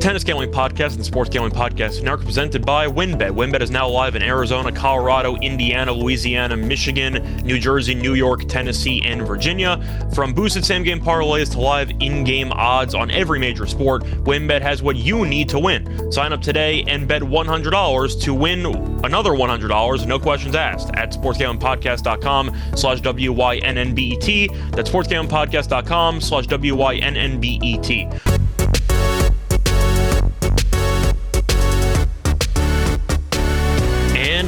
Tennis Gambling Podcast and Sports Gambling Podcast now presented by WynnBET. WynnBET is now live in Arizona, Colorado, Indiana, Louisiana, Michigan, New Jersey, New York, Tennessee, and Virginia. From boosted same game parlays to live in game odds on every major sport, WynnBET has what you need to win. Sign up today and bet $100 to win another $100, no questions asked, at sportsgamblingpodcast.com slash W-Y-N-N-B-E-T. That's sportsgamblingpodcast.com slash W-Y-N-N-B-E-T.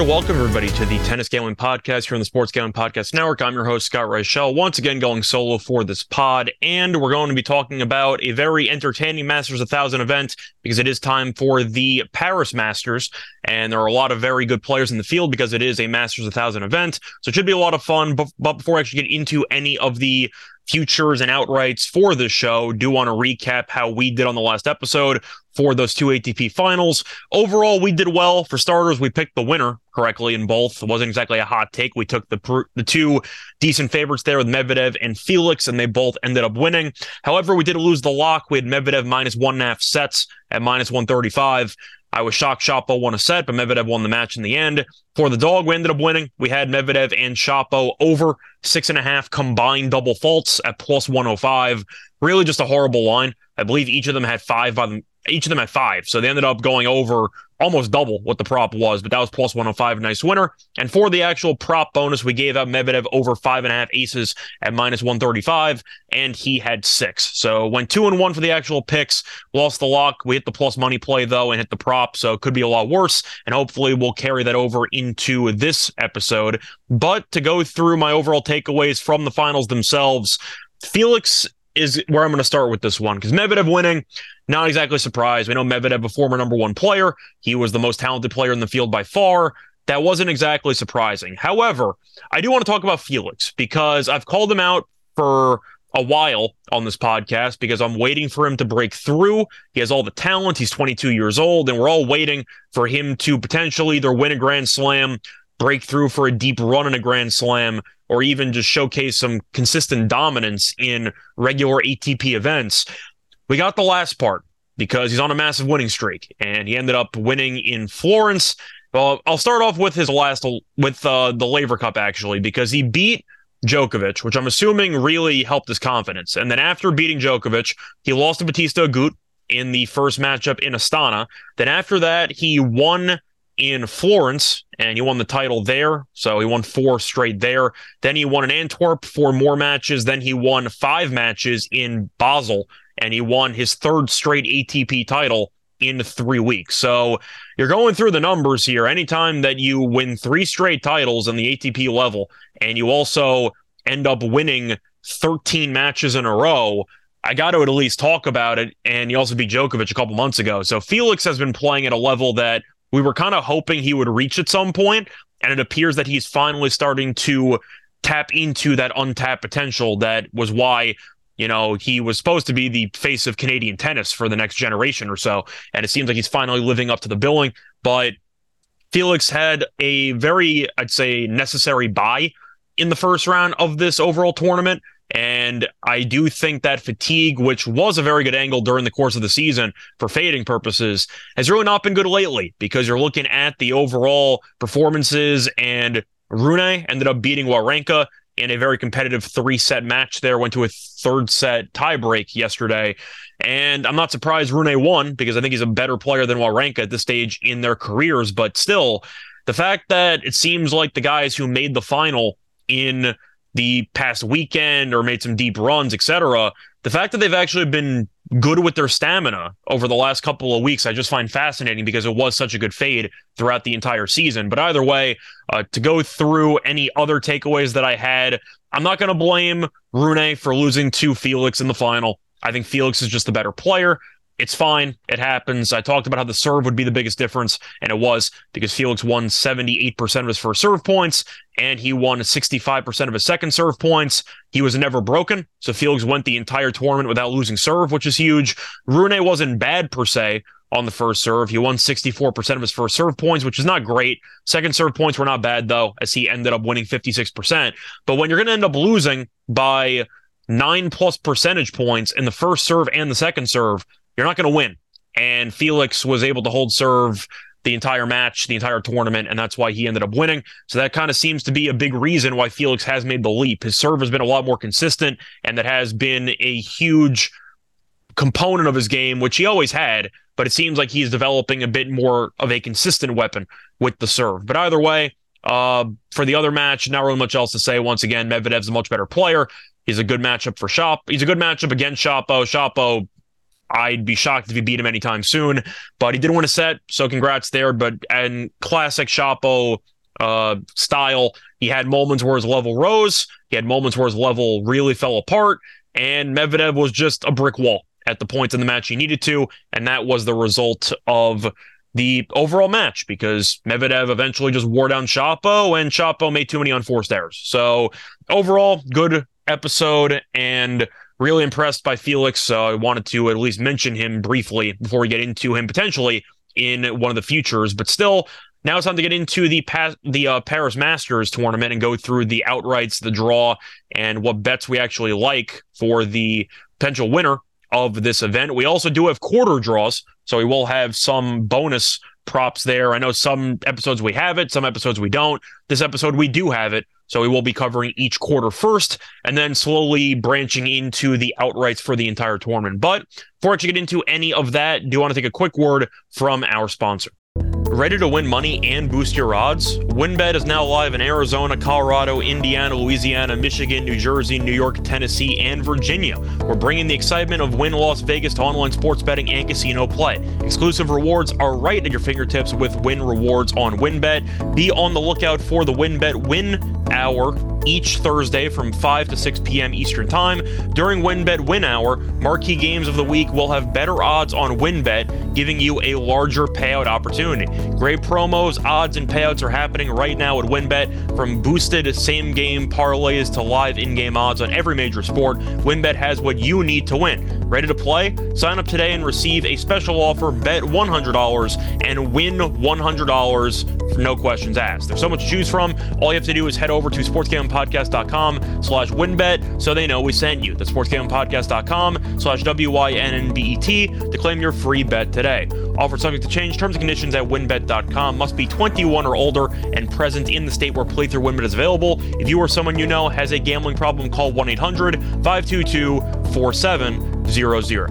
And welcome everybody to the Tennis Gambling Podcast here on the Sports Gambling Podcast Network. I'm your host Scott Reichel, once again going solo for this pod, and we're going to be talking about a very entertaining Masters 1000 event because it is time for the Paris Masters, and there are a lot of very good players in the field because it is a Masters 1000 event, so it should be a lot of fun. But, but before I actually get into any of the futures and outrights for the show. Do want to recap how we did on the last episode for those two ATP finals. Overall, we did well. For starters, we picked the winner correctly in both. It wasn't exactly a hot take. We took the the two decent favorites there with Medvedev and Felix, and they both ended up winning. However, we did lose the lock. We had Medvedev minus one and a half sets at minus 135. I was shocked Shapo won a set, but Medvedev won the match in the end. For the dog, we ended up winning. We had Medvedev and Shapo over six and a half combined double faults at plus 105. Really just a horrible line. I believe each of them had five by them. Each of them had five. So they ended up going over almost double what the prop was, but that was plus 105. Nice winner. And for the actual prop bonus, we gave out Medvedev over five and a half aces at minus 135, and he had six. So went two and one for the actual picks, lost the lock. We hit the plus money play, though, and hit the prop. So it could be a lot worse. And hopefully we'll carry that over into this episode. But to go through my overall takeaways from the finals themselves, Felix is where I'm going to start with this one because Medvedev winning, not exactly surprised. We know Medvedev, a former number one player, he was the most talented player in the field by far. That wasn't exactly surprising. However, I do want to talk about Felix because I've called him out for a while on this podcast because I'm waiting for him to break through. He has all the talent. He's 22 years old, and we're all waiting for him to potentially either win a Grand Slam, break through for a deep run in a Grand Slam, or even just showcase some consistent dominance in regular ATP events. We got the last part because he's on a massive winning streak and he ended up winning in Florence. Well, I'll start off with his last with uh, the Laver Cup actually because he beat Djokovic, which I'm assuming really helped his confidence. And then after beating Djokovic, he lost to Bautista Agut in the first matchup in Astana. Then after that, he won in Florence and he won the title there. So he won four straight there. Then he won in Antwerp for more matches. Then he won five matches in Basel and he won his third straight ATP title in three weeks. So you're going through the numbers here. Anytime that you win three straight titles in the ATP level and you also end up winning 13 matches in a row, I got to at least talk about it. And he also beat Djokovic a couple months ago. So Felix has been playing at a level that we were kind of hoping he would reach at some point, and it appears that he's finally starting to tap into that untapped potential that was why you know he was supposed to be the face of Canadian tennis for the next generation or so and it seems like he's finally living up to the billing. But Felix had a very I'd say necessary buy in the first round of this overall tournament and I do think that fatigue, which was a very good angle during the course of the season for fading purposes, has really not been good lately because you're looking at the overall performances and Rune ended up beating Wawrinka in a very competitive three set match there, went to a third set tiebreak yesterday. And I'm not surprised Rune won because I think he's a better player than Wawrinka at this stage in their careers. But still, the fact that it seems like the guys who made the final in the past weekend or made some deep runs, etc. The fact that they've actually been good with their stamina over the last couple of weeks, I just find fascinating because it was such a good fade throughout the entire season. But either way, uh, to go through any other takeaways that I had, I'm not going to blame Rune for losing to Felix in the final. I think Felix is just the better player. It's fine. It happens. I talked about how the serve would be the biggest difference, and it was because Felix won 78% of his first serve points, and he won 65% of his second serve points. He was never broken, so Felix went the entire tournament without losing serve, which is huge. Rune wasn't bad per se on the first serve. He won 64% of his first serve points, which is not great. Second serve points were not bad, though, as he ended up winning 56%. But when you're going to end up losing by nine plus percentage points in the first serve and the second serve, you're not going to win. and Felix was able to hold serve the entire match, the entire tournament, and that's why he ended up winning. So that kind of seems to be a big reason why Felix has made the leap. His serve has been a lot more consistent, and that has been a huge component of his game, which he always had, but it seems like he's developing a bit more of a consistent weapon with the serve. But either way, uh, for the other match, not really much else to say. Once again, Medvedev's a much better player. He's a good matchup for Shop. He's a good matchup against Shapo. Shapo, I'd be shocked if he beat him anytime soon, but he did win a set, so congrats there. But and classic Shapo uh, style, he had moments where his level rose, he had moments where his level really fell apart, and Medvedev was just a brick wall at the points in the match he needed to, and that was the result of the overall match because Medvedev eventually just wore down Shapo, and Shapo made too many unforced errors. So overall, good episode and really impressed by Felix. So I wanted to at least mention him briefly before we get into him potentially in one of the futures. But still, now it's time to get into the pa- the uh, Paris Masters tournament and go through the outrights, the draw, and what bets we actually like for the potential winner of this event. We also do have quarter draws, so we will have some bonus props there. I know some episodes we have it, some episodes we don't. This episode we do have it. So we will be covering each quarter first and then slowly branching into the outrights for the entire tournament. But before I get into any of that, do want to take a quick word from our sponsor. Ready to win money and boost your odds? WynnBET is now live in Arizona, Colorado, Indiana, Louisiana, Michigan, New Jersey, New York, Tennessee, and Virginia. We're bringing the excitement of Wynn Las Vegas to online sports betting and casino play. Exclusive rewards are right at your fingertips with Wynn Rewards on WynnBET. Be on the lookout for the WynnBET Win Hour each Thursday from 5 to 6 p.m. Eastern Time. During WynnBET Win Hour, marquee games of the week will have better odds on WynnBET, giving you a larger payout opportunity. Great promos, odds, and payouts are happening right now at WynnBET. From boosted same game parlays to live in game odds on every major sport, WynnBET has what you need to win. Ready to play? Sign up today and receive a special offer bet $100 and win $100 for no questions asked. There's so much to choose from. All you have to do is head over to sportsgamblingpodcast.com slash wynnbet so they know we sent you. That's sportsgamblingpodcast.com slash W-Y-N-N-B-E-T to claim your free bet today. Offer subject to change. Terms and conditions at Must be 21 or older and present in the state where playthrough WynnBET is available. If you or someone you know has a gambling problem, call 1 800 522 4700.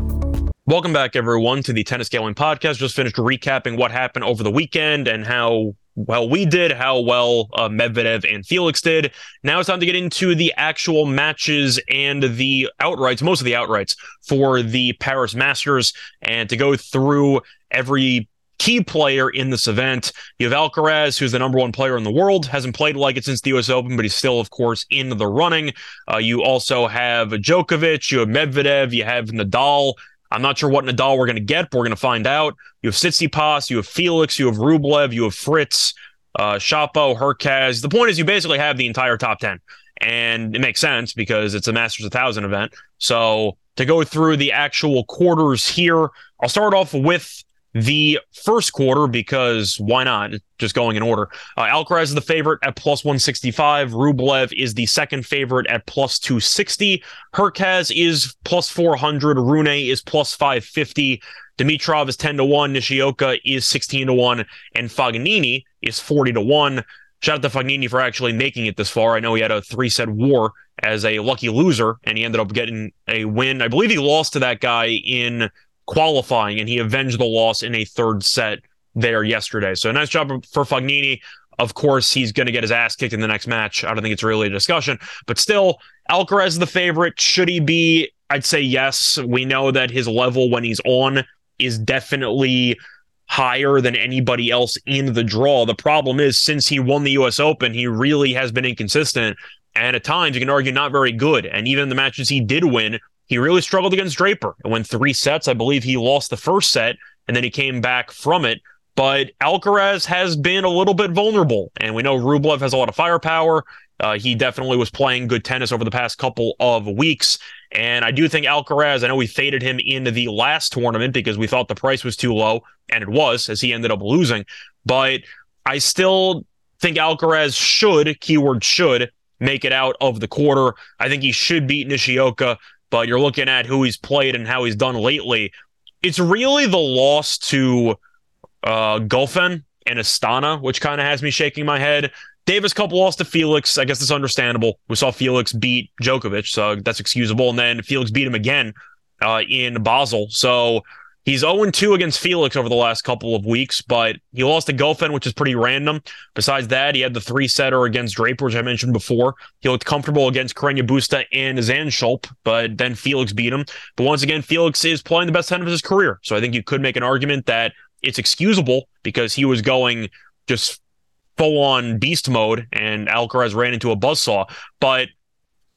Welcome back, everyone, to the Tennis Gambling Podcast. Just finished recapping what happened over the weekend and how well we did, how well uh, Medvedev and Felix did. Now it's time to get into the actual matches and the outrights, most of the outrights for the Paris Masters, and to go through every key player in this event. You have Alcaraz, who's the number one player in the world, hasn't played like it since the U.S. Open, but he's still, of course, in the running. Uh, you also have Djokovic, you have Medvedev, you have Nadal, I'm not sure what Nadal we're going to get, but we're going to find out. You have Tsitsipas, you have Felix, you have Rublev, you have Fritz, uh, Shapo, Hurkacz. The point is, you basically have the entire top 10. And it makes sense because it's a Masters 1000 event. So to go through the actual quarters here, I'll start off with the first quarter because why not? Just going in order. Uh, Alcaraz is the favorite at plus 165. Rublev is the second favorite at plus 260. Hurkacz is plus 400. Rune is plus 550. Dimitrov is 10 to 1. Nishioka is 16 to 1. And Fognini is 40 to 1. Shout out to Fognini for actually making it this far. I know he had a three set war as a lucky loser, and he ended up getting a win. I believe he lost to that guy in qualifying, and he avenged the loss in a third set there yesterday. So nice job for Fognini. Of course, he's going to get his ass kicked in the next match. I don't think it's really a discussion, but still, Alcaraz the favorite. Should he be? I'd say yes. We know that his level when he's on is definitely higher than anybody else in the draw. The problem is, since he won the U.S. Open, he really has been inconsistent. And at times, you can argue not very good. And even the matches he did win, he really struggled against Draper. It went three sets. I believe he lost the first set and then he came back from it. But Alcaraz has been a little bit vulnerable, and we know Rublev has a lot of firepower. Uh, he definitely was playing good tennis over the past couple of weeks. And I do think Alcaraz, I know we faded him into the last tournament because we thought the price was too low, and it was as he ended up losing. But I still think Alcaraz should, keyword should, make it out of the quarter. I think he should beat Nishioka but you're looking at who he's played and how he's done lately. it's really the loss to uh, and Astana, which kind of has me shaking my head. Davis Cup lost to Felix. I guess it's understandable. We saw Felix beat Djokovic, so that's excusable. And then Felix beat him again uh, in Basel. So he's 0 2 against Felix over the last couple of weeks, but he lost to Goffin, which is pretty random. Besides that, he had the three setter against Draper, which I mentioned before. He looked comfortable against Carreño Busta and Zandschulp, but then Felix beat him. But once again, Felix is playing the best tennis of his career. So I think you could make an argument that it's excusable because he was going just full on beast mode and Alcaraz ran into a buzzsaw. But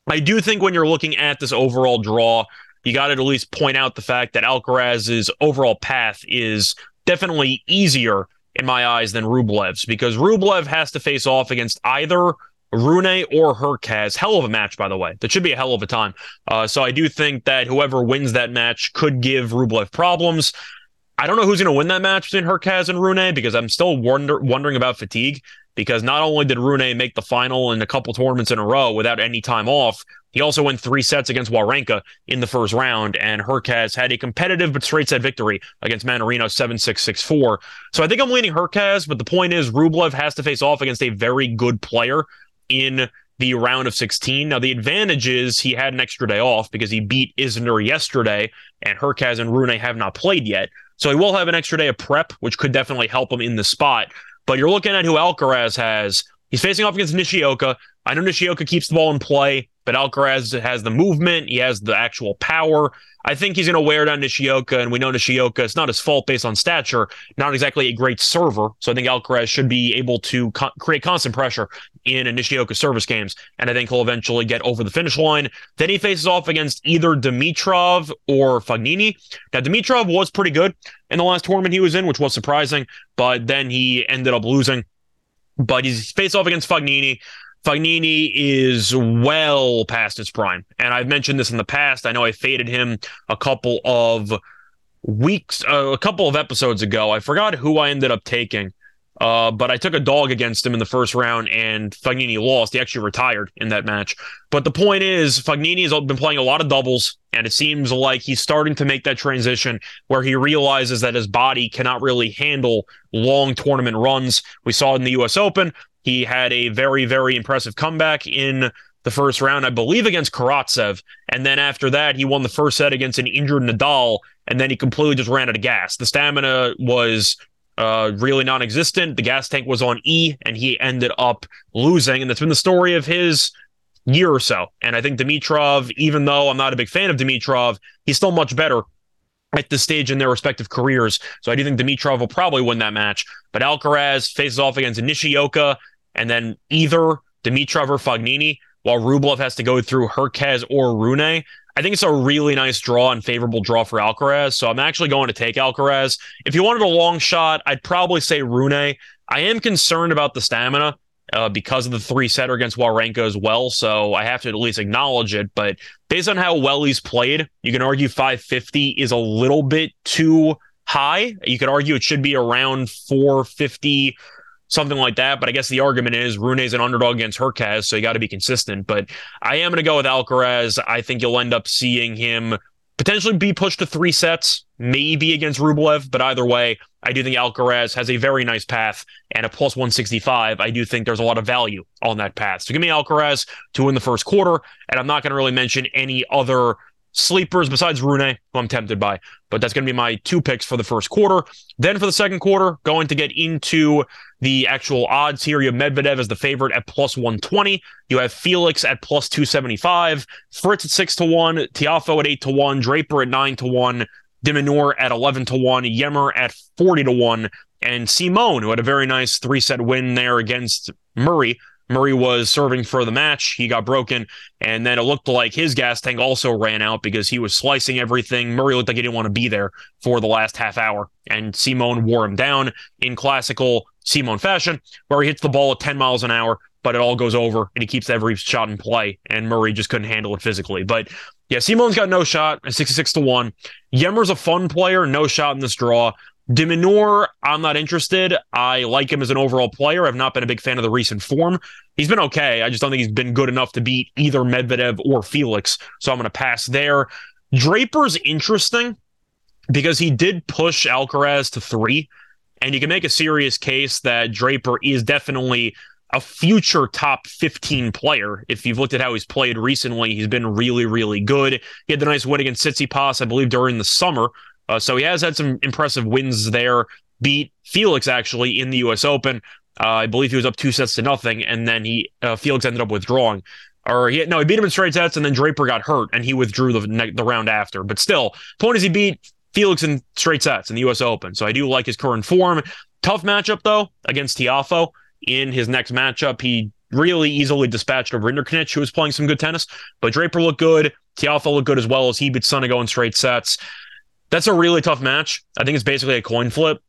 I do think when you're looking at this overall draw, you got to at least point out the fact that Alcaraz's overall path is definitely easier in my eyes than Rublev's because Rublev has to face off against either Rune or Hurkacz. Hell of a match, by the way. That should be a hell of a time. Uh, so I do think that whoever wins that match could give Rublev problems. I don't know who's going to win that match between Hurkacz and Rune because I'm still wonder, wondering about fatigue. Because not only did Rune make the final in a couple tournaments in a row without any time off, he also won three sets against Wawrinka in the first round, and Hurkacz had a competitive but straight set victory against Mannarino 7 6 6 4. So I think I'm leaning Hurkacz, but the point is, Rublev has to face off against a very good player in the round of 16. Now, the advantage is he had an extra day off because he beat Isner yesterday, and Hurkacz and Rune have not played yet. So he will have an extra day of prep, which could definitely help him in the spot. But you're looking at who Alcaraz has. He's facing off against Nishioka. I know Nishioka keeps the ball in play, but Alcaraz has the movement. He has the actual power. I think he's going to wear down Nishioka, and we know Nishioka, it's not his fault based on stature, not exactly a great server. So I think Alcaraz should be able to co- create constant pressure in Nishioka service games, and I think he'll eventually get over the finish line. Then he faces off against either Dimitrov or Fognini. Now, Dimitrov was pretty good in the last tournament he was in, which was surprising, but then he ended up losing. But he's faced off against Fognini. Fognini is well past his prime. And I've mentioned this in the past. I know I faded him a couple of weeks, uh, a couple of episodes ago. I forgot who I ended up taking. Uh, but I took a dog against him in the first round, and Fognini lost. He actually retired in that match. But the point is, Fognini has been playing a lot of doubles, and it seems like he's starting to make that transition where he realizes that his body cannot really handle long tournament runs. We saw it in the U.S. Open. He had a very, very impressive comeback in the first round, I believe, against Karatsev. And then after that, he won the first set against an injured Nadal, and then he completely just ran out of gas. The stamina was uh, really non existent. The gas tank was on E, and he ended up losing. And that's been the story of his year or so. And I think Dimitrov, even though I'm not a big fan of Dimitrov, he's still much better at this stage in their respective careers. So I do think Dimitrov will probably win that match. But Alcaraz faces off against Nishioka and then either Dimitrov or Fognini, while Rublev has to go through Hurkacz or Rune. I think it's a really nice draw and favorable draw for Alcaraz. So I'm actually going to take Alcaraz. If you wanted a long shot, I'd probably say Rune. I am concerned about the stamina uh, because of the three setter against Wawrinka as well. So I have to at least acknowledge it. But based on how well he's played, you can argue 550 is a little bit too high. You could argue it should be around 450 something like that. But I guess the argument is Rune's an underdog against Hurkacz, so you got to be consistent. But I am going to go with Alcaraz. I think you'll end up seeing him potentially be pushed to three sets, maybe against Rublev. But either way, I do think Alcaraz has a very nice path and a plus 165. I do think there's a lot of value on that path. So give me Alcaraz to win the first quarter. And I'm not going to really mention any other sleepers besides Rune, who I'm tempted by. But that's going to be my two picks for the first quarter. Then for the second quarter, going to get into the actual odds here. You have Medvedev as the favorite at plus 120. You have Felix at plus 275. Fritz at 6 to 1. Tiafoe at 8 to 1. Draper at 9 to 1. de Minaur at 11 to 1. Ymer at 40 to 1. And Simon, who had a very nice three set win there against Murray, Murray was serving for the match. He got broken. And then it looked like his gas tank also ran out because he was slicing everything. Murray looked like he didn't want to be there for the last half hour. And Simon wore him down in classical Simon fashion, where he hits the ball at 10 miles an hour, but it all goes over and he keeps every shot in play. And Murray just couldn't handle it physically. But yeah, Simon's got no shot at 66 to 1. Ymer's a fun player, no shot in this draw. De Minaur, I'm not interested. I like him as an overall player. I've not been a big fan of the recent form. He's been okay. I just don't think he's been good enough to beat either Medvedev or Felix. So I'm going to pass there. Draper's interesting because he did push Alcaraz to three. And you can make a serious case that Draper is definitely a future top 15 player. If you've looked at how he's played recently, he's been really, really good. He had the nice win against Tsitsipas, I believe, during the summer. Uh, so he has had some impressive wins there. Beat Felix actually in the U.S. Open. Uh, I believe he was up two sets to nothing, and then he uh, Felix ended up withdrawing. Or he no, he beat him in straight sets, and then Draper got hurt, and he withdrew the the round after. But still, point is he beat Felix in straight sets in the U.S. Open. So I do like his current form. Tough matchup though against Tiafoe in his next matchup. He really easily dispatched over Rinderknech, who was playing some good tennis. But Draper looked good. Tiafoe looked good as well as he beat Sonego in straight sets. That's a really tough match. I think it's basically a coin flip.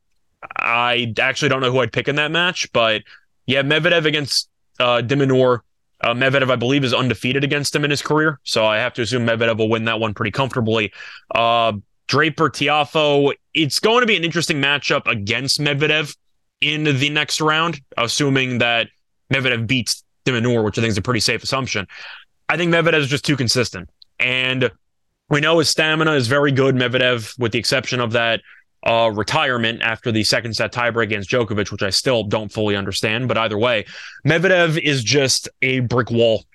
I actually don't know who I'd pick in that match, but yeah, Medvedev against uh, de Minaur. Uh, Medvedev, I believe, is undefeated against him in his career, so I have to assume Medvedev will win that one pretty comfortably. Uh, Draper Tiafoe, it's going to be an interesting matchup against Medvedev in the next round, assuming that Medvedev beats de Minaur, which I think is a pretty safe assumption. I think Medvedev is just too consistent. And we know his stamina is very good, Medvedev, with the exception of that uh, retirement after the second set tiebreak against Djokovic, which I still don't fully understand. But either way, Medvedev is just a brick wall.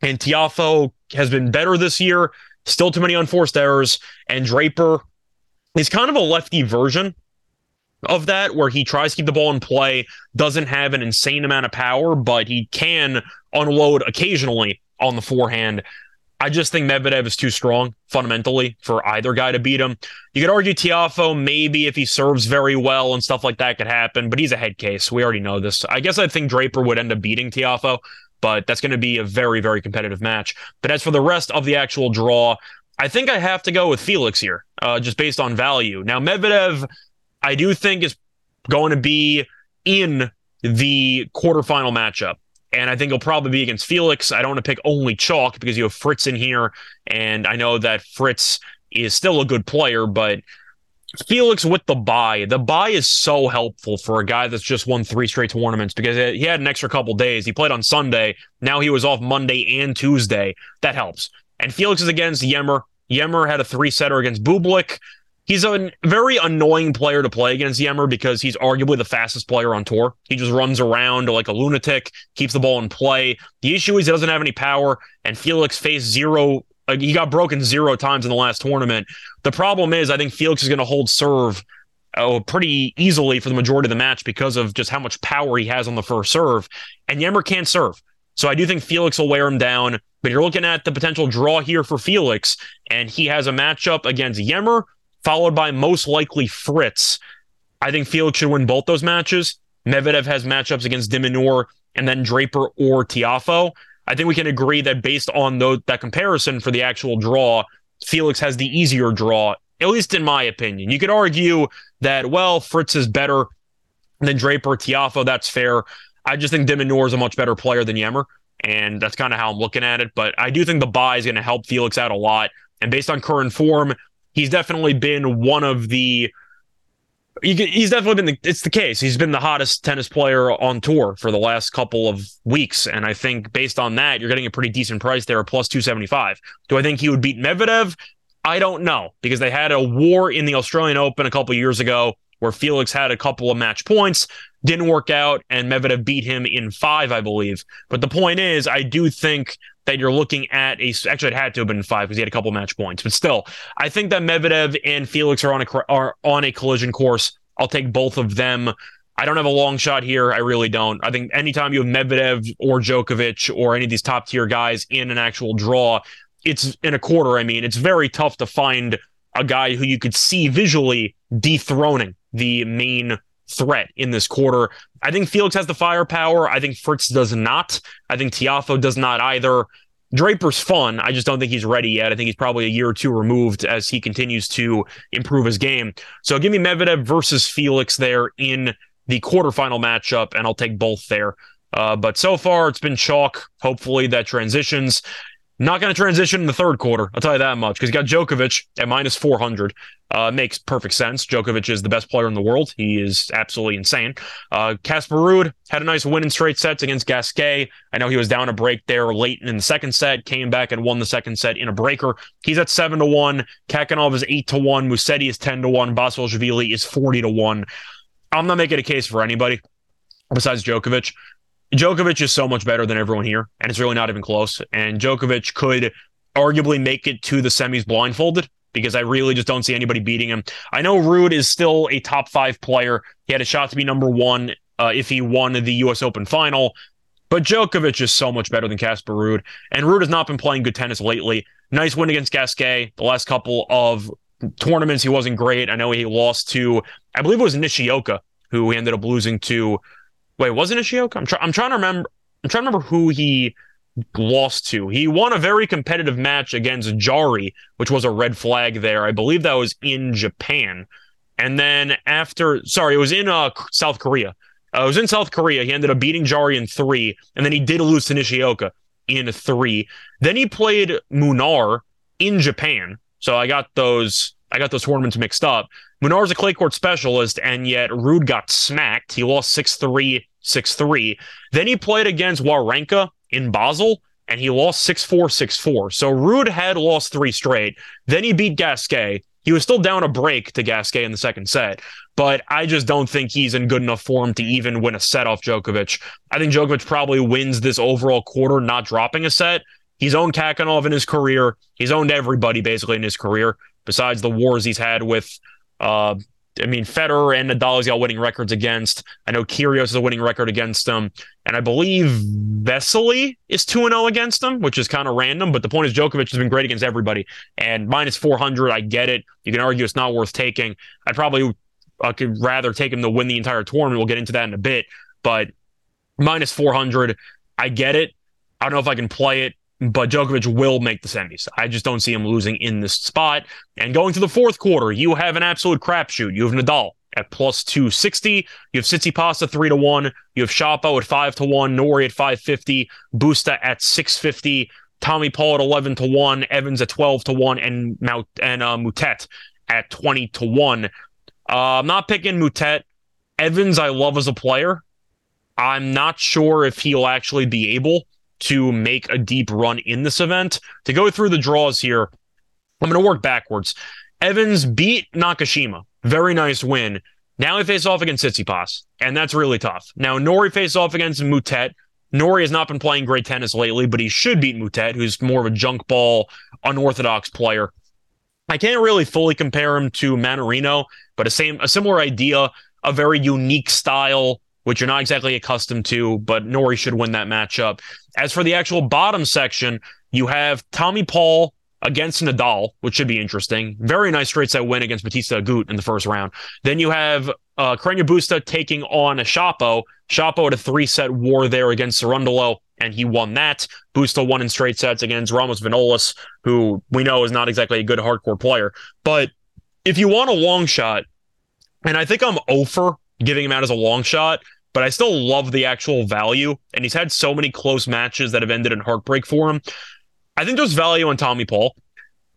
And Tiafoe has been better this year, still too many unforced errors. And Draper is kind of a lefty version of that, where he tries to keep the ball in play, doesn't have an insane amount of power, but he can unload occasionally on the forehand. I just think Medvedev is too strong fundamentally for either guy to beat him. You could argue Tiafoe maybe if he serves very well and stuff like that could happen, but he's a head case. We already know this. I guess I think Draper would end up beating Tiafoe, but that's going to be a very, very competitive match. But as for the rest of the actual draw, I think I have to go with Felix here, uh, just based on value. Now, Medvedev, I do think is going to be in the quarterfinal matchup. And I think he'll probably be against Felix. I don't want to pick only chalk because you have Fritz in here. And I know that Fritz is still a good player, but Felix with the buy, the buy is so helpful for a guy that's just won three straight tournaments because he had an extra couple days. He played on Sunday. Now he was off Monday and Tuesday. That helps. And Felix is against Ymer. Ymer had a three setter against Bublik he's a very annoying player to play against Ymer because he's arguably the fastest player on tour. He just runs around like a lunatic, keeps the ball in play. The issue is he doesn't have any power, and Felix faced zero. He got broken zero times in the last tournament. The problem is, I think Felix is going to hold serve uh, pretty easily for the majority of the match because of just how much power he has on the first serve, and Ymer can't serve. So I do think Felix will wear him down. But you're looking at the potential draw here for Felix, and he has a matchup against Ymer followed by most likely Fritz. I think Felix should win both those matches. Medvedev has matchups against de Minaur and then Draper or Tiafoe. I think we can agree that based on that comparison for the actual draw, Felix has the easier draw, at least in my opinion. You could argue that, well, Fritz is better than Draper, Tiafoe. That's fair. I just think de Minaur is a much better player than Ymer, and that's kind of how I'm looking at it. But I do think the buy is going to help Felix out a lot. And based on current form, he's definitely been one of the he's definitely been the, it's the case. He's been the hottest tennis player on tour for the last couple of weeks. And i think based on that you're getting a pretty decent price there plus 275 do i think he would beat medvedev? I don't know because they had a war in the australian open a couple years ago where felix had a couple of match points didn't work out and medvedev beat him in five i believe. But the point is i do think that you're looking at a actually it had to have been five because he had a couple match points, but still, I think that Medvedev and Felix are on a are on a collision course. I'll take both of them. I don't have a long shot here. I really don't. I think anytime you have Medvedev or Djokovic or any of these top tier guys in an actual draw, it's in a quarter. I mean, it's very tough to find a guy who you could see visually dethroning the main threat in this quarter. I think Felix has the firepower. I think Fritz does not. I think Tiafoe does not either. Draper's fun. I just don't think he's ready yet. I think he's probably a year or two removed as he continues to improve his game. So give me Medvedev versus Felix there in the quarterfinal matchup, and I'll take both there. Uh, but so far, it's been chalk. Hopefully, that transitions. Not going to transition in the third quarter. I'll tell you that much because you got Djokovic at minus 400. Uh, makes perfect sense. Djokovic is the best player in the world. He is absolutely insane. Uh, Casper Ruud had a nice win in straight sets against Gasquet. I know he was down a break there late in the second set, came back and won the second set in a breaker. He's at 7 to 1. Khachanov is 8 to 1. Musetti is 10 to 1. Basilashvili is 40 to 1. I'm not making a case for anybody besides Djokovic. Djokovic is so much better than everyone here, and it's really not even close. And Djokovic could arguably make it to the semis blindfolded because I really just don't see anybody beating him. I know Ruud is still a top five player. He had a shot to be number one uh, if he won the U.S. Open final. But Djokovic is so much better than Casper Ruud. And Ruud has not been playing good tennis lately. Nice win against Gasquet. The last couple of tournaments, he wasn't great. I know he lost to, I believe it was Nishioka, who he ended up losing to Wait, wasn't it Shioka? I'm, try- I'm trying to remember. I'm trying to remember who he lost to. He won a very competitive match against Jarry, which was a red flag there. I believe that was in Japan. And then after, sorry, it was in uh, South Korea. Uh, it was in South Korea. He ended up beating Jarry in three, and then he did lose to Nishioka in three. Then he played Munar in Japan. So I got those. I got those tournaments mixed up. Munar's a clay court specialist, and yet Ruud got smacked. He lost 6 3, 6 3. Then he played against Wawrinka in Basel, and he lost 6 4, 6 4. So Ruud had lost three straight. Then he beat Gasquet. He was still down a break to Gasquet in the second set, but I just don't think he's in good enough form to even win a set off Djokovic. I think Djokovic probably wins this overall quarter, not dropping a set. He's owned Khachanov in his career. He's owned everybody basically in his career, besides the wars he's had with uh, I mean, Federer and Nadal is got winning records against. I know Kyrgios is a winning record against them, and I believe Vesely is two and zero oh against them, which is kind of random. But the point is, Djokovic has been great against everybody, and minus four hundred, I get it. You can argue it's not worth taking. I'd probably I could rather take him to win the entire tournament. We'll get into that in a bit, but minus four hundred, I get it. I don't know if I can play it but Djokovic will make the semis. I just don't see him losing in this spot. And going to the fourth quarter, you have an absolute crapshoot. You have Nadal at plus 260. You have Tsitsipas at 3 to 1. You have Shapo at 5 to 1. Norrie at 550. Busta at 650. Tommy Paul at 11 to 1. Evans at 12 to 1. And, Mount, and uh, Moutet at 20 to 1. Uh, I'm not picking Moutet. Evans, I love as a player. I'm not sure if he'll actually be able to make a deep run in this event. To go through the draws here, I'm going to work backwards. Evans beat Nakashima. Very nice win. Now he faces off against Tsitsipas, and that's really tough. Now Norrie faces off against Moutet. Norrie has not been playing great tennis lately, but he should beat Moutet, who's more of a junk ball, unorthodox player. I can't really fully compare him to Mannarino, but a same a similar idea, a very unique style, which you're not exactly accustomed to, but Norrie should win that matchup. As for the actual bottom section, you have Tommy Paul against Nadal, which should be interesting. Very nice straight set win against Bautista Agut in the first round. Then you have uh, Carreño Busta taking on a Shapo. Shapo had a three set war there against Cerundolo, and he won that. Busta won in straight sets against Ramos Vinolas, who we know is not exactly a good hard court player. But if you want a long shot, and I think I'm over giving him out as a long shot, but I still love the actual value. And he's had so many close matches that have ended in heartbreak for him. I think there's value in Tommy Paul.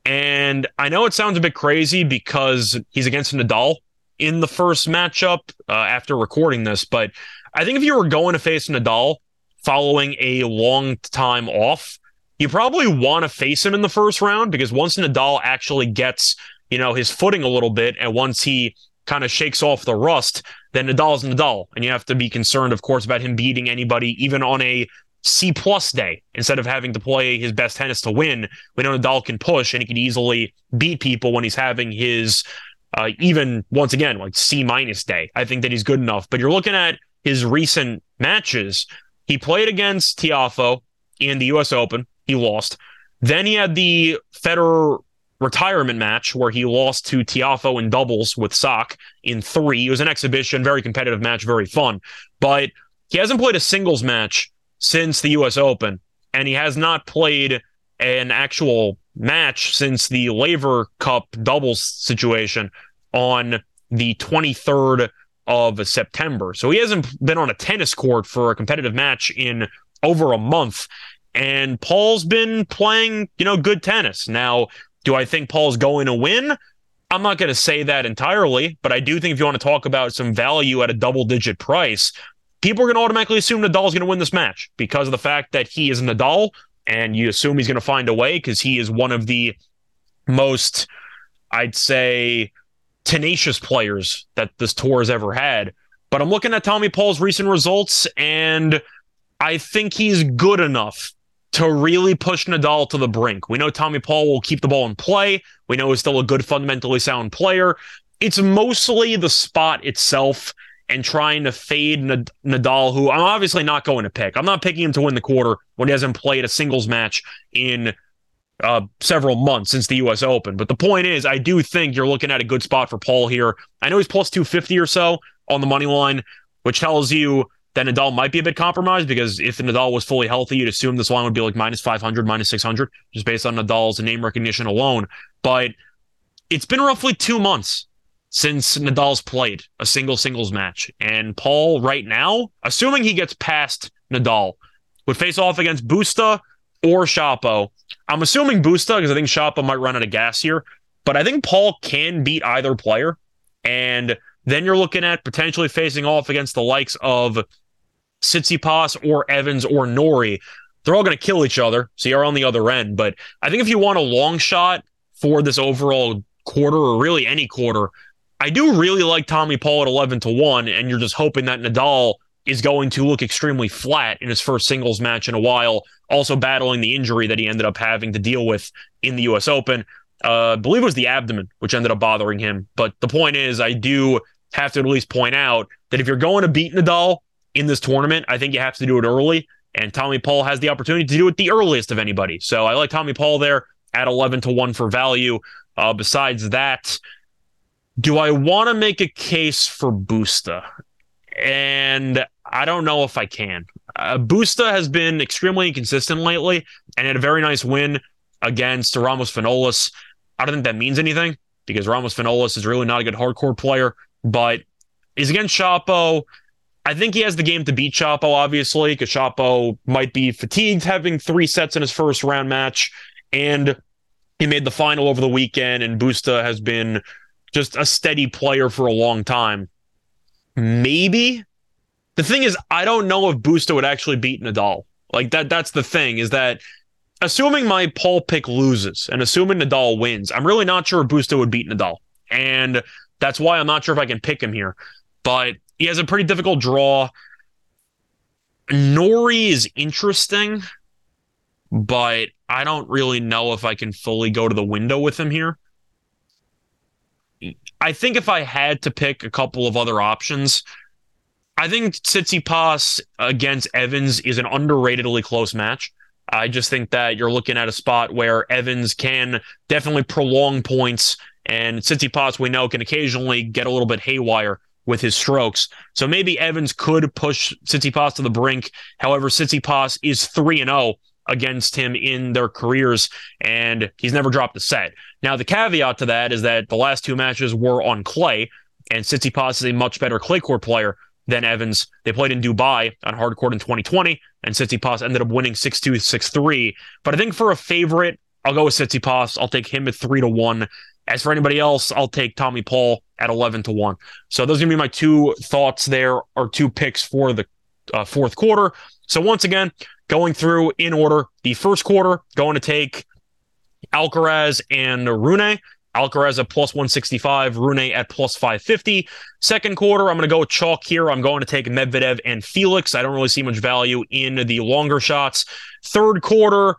And I know it sounds a bit crazy because he's against Nadal in the first matchup uh, after recording this, but I think if you were going to face Nadal following a long time off, you probably want to face him in the first round because once Nadal actually gets, you know, his footing a little bit and once he kind of shakes off the rust, then Nadal's Nadal. And you have to be concerned, of course, about him beating anybody, even on a C plus day, instead of having to play his best tennis to win. We know Nadal can push and he can easily beat people when he's having his uh, even once again like C minus day. I think that he's good enough. But you're looking at his recent matches. He played against Tiafoe in the U.S. Open. He lost. Then he had the Federer retirement match where he lost to Tiafoe in doubles with Sock in three. It was an exhibition, very competitive match, very fun. But he hasn't played a singles match since the US Open, and he has not played an actual match since the Laver Cup doubles situation on the 23rd of September. So he hasn't been on a tennis court for a competitive match in over a month. And Paul's been playing, you know, good tennis. Now, do I think Paul's going to win? I'm not going to say that entirely, but I do think if you want to talk about some value at a double digit price, people are going to automatically assume Nadal's going to win this match because of the fact that he is Nadal, and you assume he's going to find a way because he is one of the most, I'd say, tenacious players that this tour has ever had. But I'm looking at Tommy Paul's recent results, and I think he's good enough to really push Nadal to the brink. We know Tommy Paul will keep the ball in play. We know he's still a good, fundamentally sound player. It's mostly the spot itself and trying to fade Nadal, who I'm obviously not going to pick. I'm not picking him to win the quarter when he hasn't played a singles match in uh, several months since the U.S. Open. But the point is, I do think you're looking at a good spot for Paul here. I know he's plus 250 or so on the money line, which tells you that Nadal might be a bit compromised because if Nadal was fully healthy, you'd assume this line would be like minus 500, minus 600, just based on Nadal's name recognition alone. But it's been roughly two months since Nadal's played a single singles match. And Paul, right now, assuming he gets past Nadal, would face off against Busta or Shapo. I'm assuming Busta because I think Shapo might run out of gas here, but I think Paul can beat either player. And then you're looking at potentially facing off against the likes of Tsitsipas or Evans or Norrie, They're all going to kill each other, so you're on the other end. But I think if you want a long shot for this overall quarter or really any quarter, I do really like Tommy Paul at 11 to 1, and you're just hoping that Nadal is going to look extremely flat in his first singles match in a while, also battling the injury that he ended up having to deal with in the US Open. Uh, I believe it was the abdomen, which ended up bothering him. But the point is, I do have to at least point out that if you're going to beat Nadal in this tournament, I think you have to do it early. And Tommy Paul has the opportunity to do it the earliest of anybody. So I like Tommy Paul there at 11 to 1 for value. Uh, besides that, do I want to make a case for Busta? And I don't know if I can. Uh, Busta has been extremely inconsistent lately and had a very nice win against Ramos Vinolas. I don't think that means anything because Ramos Vinolas is really not a good hard court player, but he's against Shapo. I think he has the game to beat Shapo, obviously, because Shapo might be fatigued having three sets in his first round match. And he made the final over the weekend, and Busta has been just a steady player for a long time. Maybe. The thing is, I don't know if Busta would actually beat Nadal. Like that that's the thing, is that assuming my Paul pick loses and assuming Nadal wins, I'm really not sure Busta would beat Nadal. And that's why I'm not sure if I can pick him here. But he has a pretty difficult draw. Norrie is interesting, but I don't really know if I can fully go to the window with him here. I think if I had to pick a couple of other options, I think Tsitsipas against Evans is an underratedly close match. I just think that you're looking at a spot where Evans can definitely prolong points, and Tsitsipas we know can occasionally get a little bit haywire with his strokes. So maybe Evans could push Tsitsipas to the brink. However, Tsitsipas is 3 and 0 against him in their careers, and he's never dropped a set. Now, the caveat to that is that the last two matches were on clay, and Tsitsipas is a much better clay court player than Evans. They played in Dubai on hard court in 2020, and Tsitsipas ended up winning 6-2, 6-3. But I think for a favorite, I'll go with Tsitsipas. I'll take him at 3 to 1. As for anybody else, I'll take Tommy Paul at 11 to 1. So those are going to be my two thoughts there, or two picks for the uh, fourth quarter. So once again, going through in order, the first quarter going to take Alcaraz and Rune. Alcaraz at plus 165, Rune at plus 550. Second quarter, I'm going to go chalk here. I'm going to take Medvedev and Felix. I don't really see much value in the longer shots. Third quarter,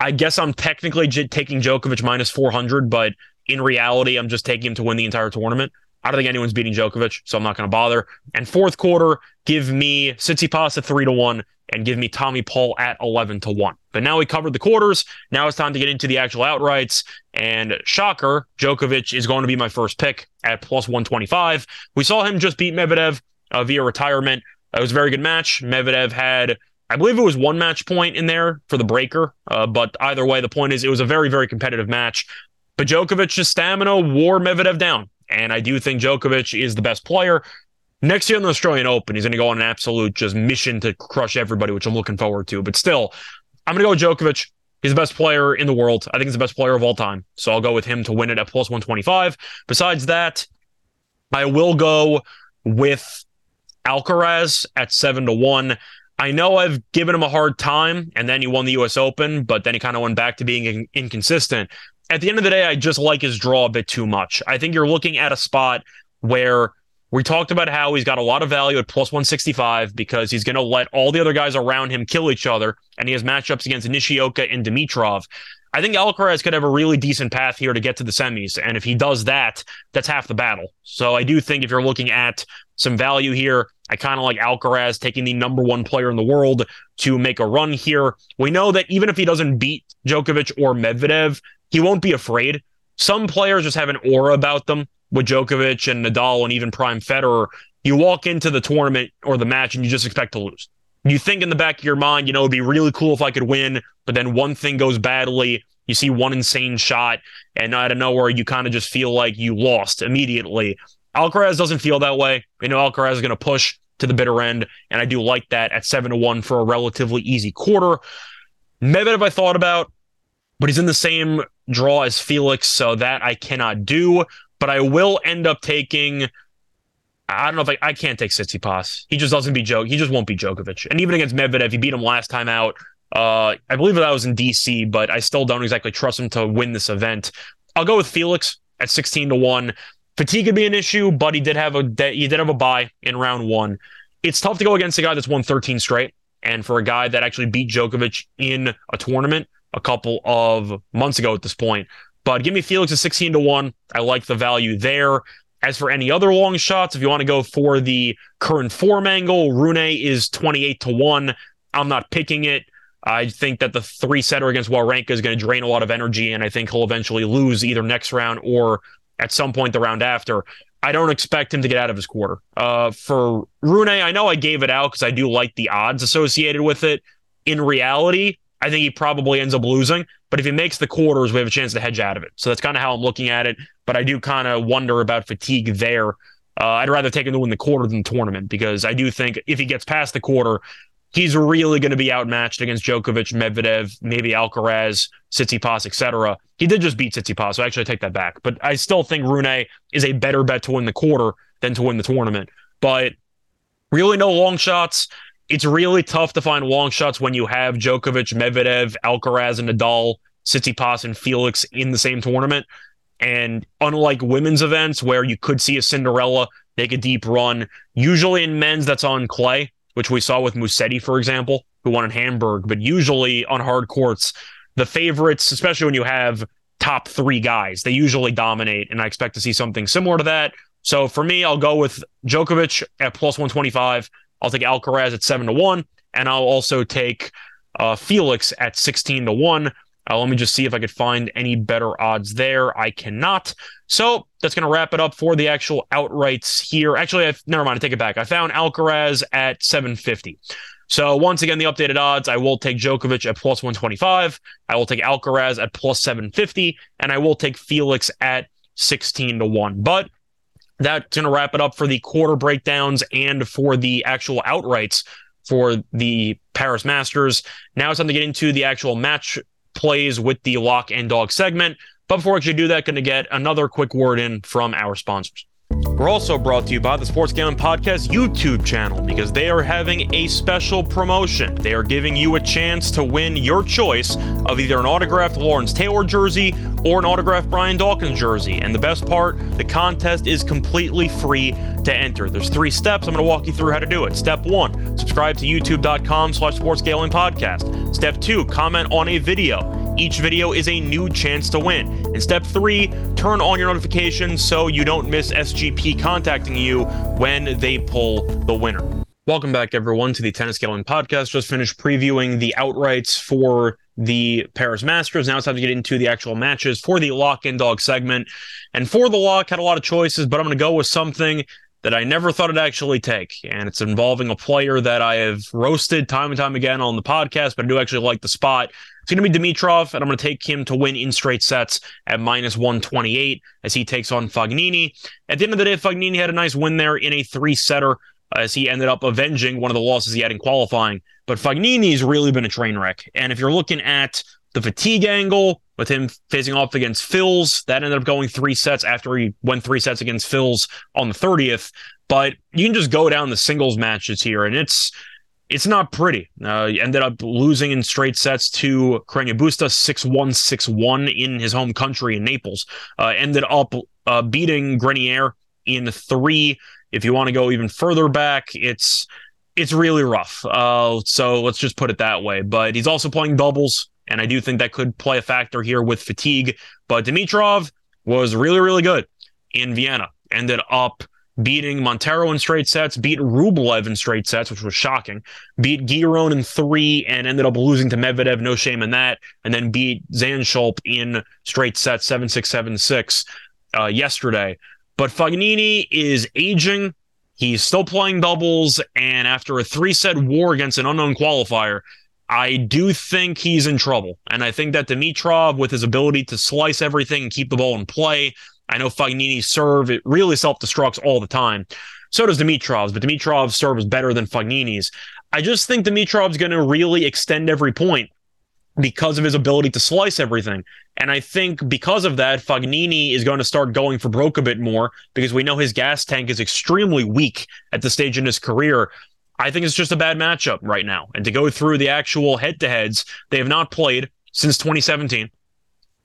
I guess I'm technically j- taking Djokovic minus 400, but in reality, I'm just taking him to win the entire tournament. I don't think anyone's beating Djokovic, so I'm not going to bother. And fourth quarter, give me Tsitsipas at three to one, and give me Tommy Paul at eleven to one. But now we covered the quarters. Now it's time to get into the actual outrights. And shocker, Djokovic is going to be my first pick at plus one twenty five. We saw him just beat Medvedev uh, via retirement. It was a very good match. Medvedev had I believe it was one match point in there for the breaker. Uh, but either way, the point is it was a very, very competitive match. But Djokovic's stamina wore Medvedev down. And I do think Djokovic is the best player. Next year in the Australian Open, he's going to go on an absolute just mission to crush everybody, which I'm looking forward to. But still, I'm going to go with Djokovic. He's the best player in the world. I think he's the best player of all time. So I'll go with him to win it at plus 125. Besides that, I will go with Alcaraz at seven to one. I know I've given him a hard time, and then he won the U.S. Open, but then he kind of went back to being in- inconsistent. At the end of the day, I just like his draw a bit too much. I think you're looking at a spot where we talked about how he's got a lot of value at plus 165 because he's going to let all the other guys around him kill each other, and he has matchups against Nishioka and Dimitrov. I think Alcaraz could have a really decent path here to get to the semis. And if he does that, that's half the battle. So I do think if you're looking at some value here, I kind of like Alcaraz taking the number one player in the world to make a run here. We know that even if he doesn't beat Djokovic or Medvedev, he won't be afraid. Some players just have an aura about them with Djokovic and Nadal and even Prime Federer. You walk into the tournament or the match and you just expect to lose you think in the back of your mind, you know, it'd be really cool if I could win, but then one thing goes badly. You see one insane shot, and out of nowhere, you kind of just feel like you lost immediately. Alcaraz doesn't feel that way. You know, Alcaraz is going to push to the bitter end, and I do like that at seven to one for a relatively easy quarter. Medvedev, I thought about, but he's in the same draw as Felix, so that I cannot do. But I will end up taking I don't know if I, I can't take Tsitsipas. He just doesn't beat Joe. He just won't be Djokovic. And even against Medvedev, he beat him last time out. Uh, I believe that was in DC, but I still don't exactly trust him to win this event. I'll go with Felix at 16 to 1. Fatigue could be an issue, but he did have a he did have a bye in round one. It's tough to go against a guy that's won 13 straight, and for a guy that actually beat Djokovic in a tournament a couple of months ago at this point. But give me Felix at 16 to 1. I like the value there. As for any other long shots, if you want to go for the current form angle, Rune is 28 to 1. I'm not picking it. I think that the three setter against Wawrinka is going to drain a lot of energy, and I think he'll eventually lose either next round or at some point the round after. I don't expect him to get out of his quarter. Uh, for Rune, I know I gave it out because I do like the odds associated with it. In reality, I think he probably ends up losing. But if he makes the quarters, we have a chance to hedge out of it. So that's kind of how I'm looking at it. But I do kind of wonder about fatigue there. Uh, I'd rather take him to win the quarter than the tournament because I do think if he gets past the quarter, he's really going to be outmatched against Djokovic, Medvedev, maybe Alcaraz, Tsitsipas, etc. He did just beat Tsitsipas, so I actually take that back. But I still think Rune is a better bet to win the quarter than to win the tournament. But really no long shots it's really tough to find long shots when you have Djokovic, Medvedev, Alcaraz, and Nadal, Tsitsipas, and Felix in the same tournament. And unlike women's events where you could see a Cinderella make a deep run, usually in men's that's on clay, which we saw with Musetti, for example, who won in Hamburg. But usually on hard courts, the favorites, especially when you have top three guys, they usually dominate. And I expect to see something similar to that. So for me, I'll go with Djokovic at plus 125. I'll take Alcaraz at seven to one, and I'll also take uh, Felix at sixteen to one. Uh, let me just see if I could find any better odds there. I cannot. So that's going to wrap it up for the actual outrights here. Actually, I've, never mind. I take it back. I found Alcaraz at 750. So once again, the updated odds, I will take Djokovic at plus 125. I will take Alcaraz at plus 750, and I will take Felix at 16 to 1. But that's going to wrap it up for the quarter breakdowns and for the actual outrights for the Paris Masters. Now it's time to get into the actual match plays with the lock and dog segment. But before we actually do that, going to get another quick word in from our sponsors. We're also brought to you by the Sports Gambling Podcast YouTube channel because they are having a special promotion. They are giving you a chance to win your choice of either an autographed Lawrence Taylor jersey or an autographed Brian Dawkins jersey. And the best part, the contest is completely free to enter. There's three steps. I'm going to walk you through how to do it. Step one, subscribe to youtube.com slash podcast. Step two, comment on a video. Each video is a new chance to win. And step three, turn on your notifications so you don't miss SGP contacting you when they pull the winner. Welcome back, everyone, to the Tennis Gambling Podcast. Just finished previewing the outrights for the Paris Masters. Now it's time to get into the actual matches for the lock and dog segment. And for the lock, had a lot of choices, but I'm going to go with something that I never thought I'd actually take. And it's involving a player that I have roasted time and time again on the podcast, but I do actually like the spot. It's going to be Dimitrov, and I'm going to take him to win in straight sets at minus 128 as he takes on Fognini. At the end of the day, Fognini had a nice win there in a three setter as he ended up avenging one of the losses he had in qualifying. but Fognini's really been a train wreck. And if you're looking at the fatigue angle with him facing off against Fils, that ended up going three sets after he went three sets against Fils on the 30th. But you can just go down the singles matches here, and it's it's not pretty. Uh, ended up losing in straight sets to Busta 6 1 6 1 in his home country in Naples. Uh, ended up uh, beating Grenier in three. If you want to go even further back, it's it's really rough. Uh, so let's just put it that way. But he's also playing doubles, and I do think that could play a factor here with fatigue. But Dimitrov was really, really good in Vienna. Ended up beating Monteiro in straight sets, beat Rublev in straight sets, which was shocking, beat Giron in three, and ended up losing to Medvedev, no shame in that, and then beat Zandschulp in straight sets, 7 6 7 6 uh, yesterday. But Fognini is aging. He's still playing doubles, and after a three set war against an unknown qualifier, I do think he's in trouble. And I think that Dimitrov, with his ability to slice everything and keep the ball in play, I know Fognini's serve, it really self destructs all the time. So does Dimitrov's, but Dimitrov's serve is better than Fognini's. I just think Dimitrov's going to really extend every point because of his ability to slice everything. And I think because of that, Fognini is going to start going for broke a bit more because we know his gas tank is extremely weak at the stage in his career. I think it's just a bad matchup right now. And to go through the actual head to heads, they have not played since 2017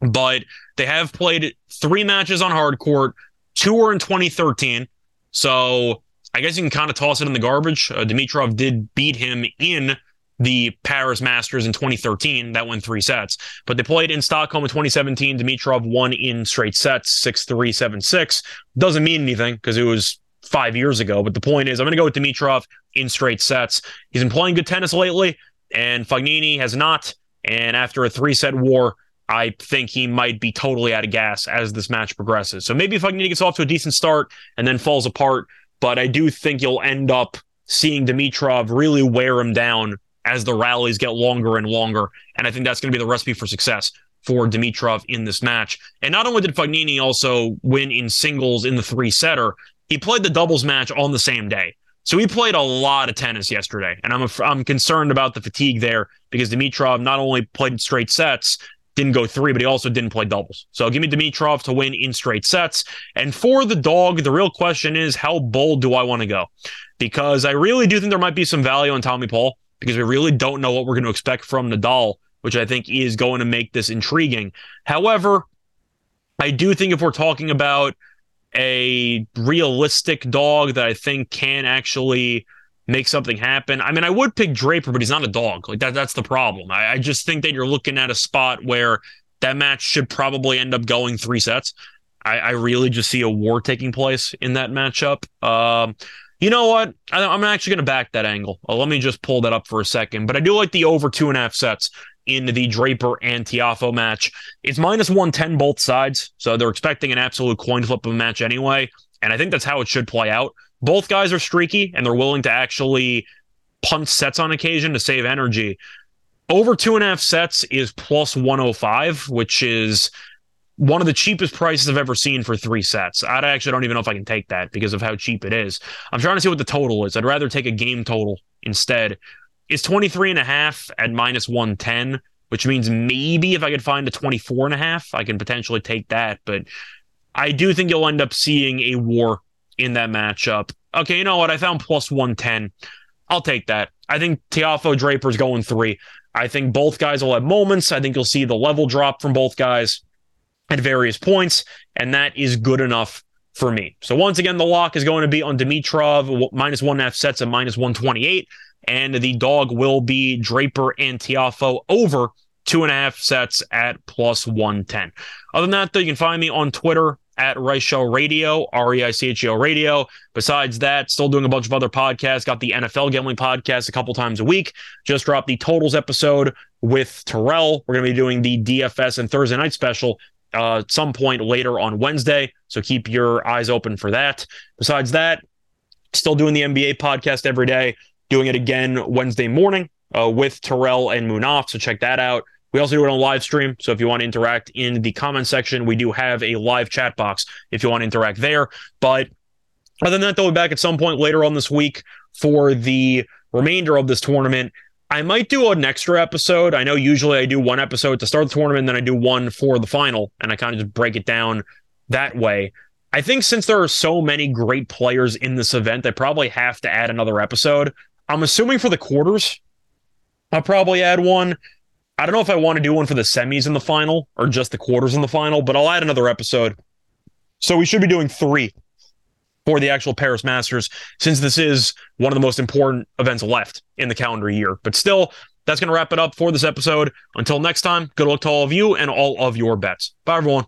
but they have played three matches on hard court. Two were in 2013. So I guess you can kind of toss it in the garbage. Uh, Dimitrov did beat him in the Paris Masters in 2013. That went three sets. But they played in Stockholm in 2017. Dimitrov won in straight sets, 6 3, 7 6. Doesn't mean anything because it was five years ago. But the point is, I'm going to go with Dimitrov in straight sets. He's been playing good tennis lately, and Fognini has not. And after a three set war, I think he might be totally out of gas as this match progresses. So maybe Fognini gets off to a decent start and then falls apart, but I do think you'll end up seeing Dimitrov really wear him down as the rallies get longer and longer. And I think that's going to be the recipe for success for Dimitrov in this match. And not only did Fognini also win in singles in the three setter, he played the doubles match on the same day. So he played a lot of tennis yesterday, and I'm a, I'm concerned about the fatigue there because Dimitrov not only played straight sets, didn't go three, but he also didn't play doubles. So give me Dimitrov to win in straight sets. And for the dog, the real question is how bold do I want to go? Because I really do think there might be some value on Tommy Paul because we really don't know what we're going to expect from Nadal, which I think is going to make this intriguing. However, I do think if we're talking about a realistic dog that I think can actually make something happen. I mean, I would pick Draper, but he's not a dog. Like that, that's the problem. I, I just think that you're looking at a spot where that match should probably end up going three sets. I, I really just see a war taking place in that matchup. Um, you know what? I, am actually going to back that angle. Uh, let me just pull that up for a second. But I do like the over two and a half sets in the Draper and Tiafoe match. It's minus 110 both sides. So they're expecting an absolute coin flip of a match anyway. And I think that's how it should play out both guys are streaky and they're willing to actually punt sets on occasion to save energy. Over two and a half sets is plus 105, which is one of the cheapest prices I've ever seen for three sets. I actually don't even know if I can take that because of how cheap it is. I'm trying to see what the total is. I'd rather take a game total instead. It's 23 and a half at minus 110, which means maybe if I could find a 24 and a half, I can potentially take that. But I do think you'll end up seeing a war in that matchup. Okay, you know what? I found plus 110. I'll take that. I think Tiafoe Draper's going three. I think both guys will have moments. I think you'll see the level drop from both guys at various points, and that is good enough for me. So once again, the lock is going to be on Dimitrov minus one and a half sets at minus 128, and the dog will be Draper and Tiafoe over two and a half sets at plus 110. Other than that, though, you can find me on Twitter at Reichel Radio, R E I C H E L Radio. Besides that, still doing a bunch of other podcasts. Got the NFL gambling podcast a couple times a week. Just dropped the totals episode with Terrell. We're going to be doing the DFS and Thursday night special uh, some point later on Wednesday. So keep your eyes open for that. Besides that, still doing the NBA podcast every day. Doing it again Wednesday morning uh, with Terrell and Munaf. So check that out. We also do it on live stream. So if you want to interact in the comment section, we do have a live chat box if you want to interact there. But other than that, we'll be back at some point later on this week for the remainder of this tournament. I might do an extra episode. I know usually I do one episode to start the tournament, then I do one for the final, and I kind of just break it down that way. I think since there are so many great players in this event, I probably have to add another episode. I'm assuming for the quarters, I'll probably add one. I don't know if I want to do one for the semis in the final or just the quarters in the final, but I'll add another episode. So we should be doing three for the actual Paris Masters, since this is one of the most important events left in the calendar year. But still, that's going to wrap it up for this episode. Until next time, good luck to all of you and all of your bets. Bye, everyone.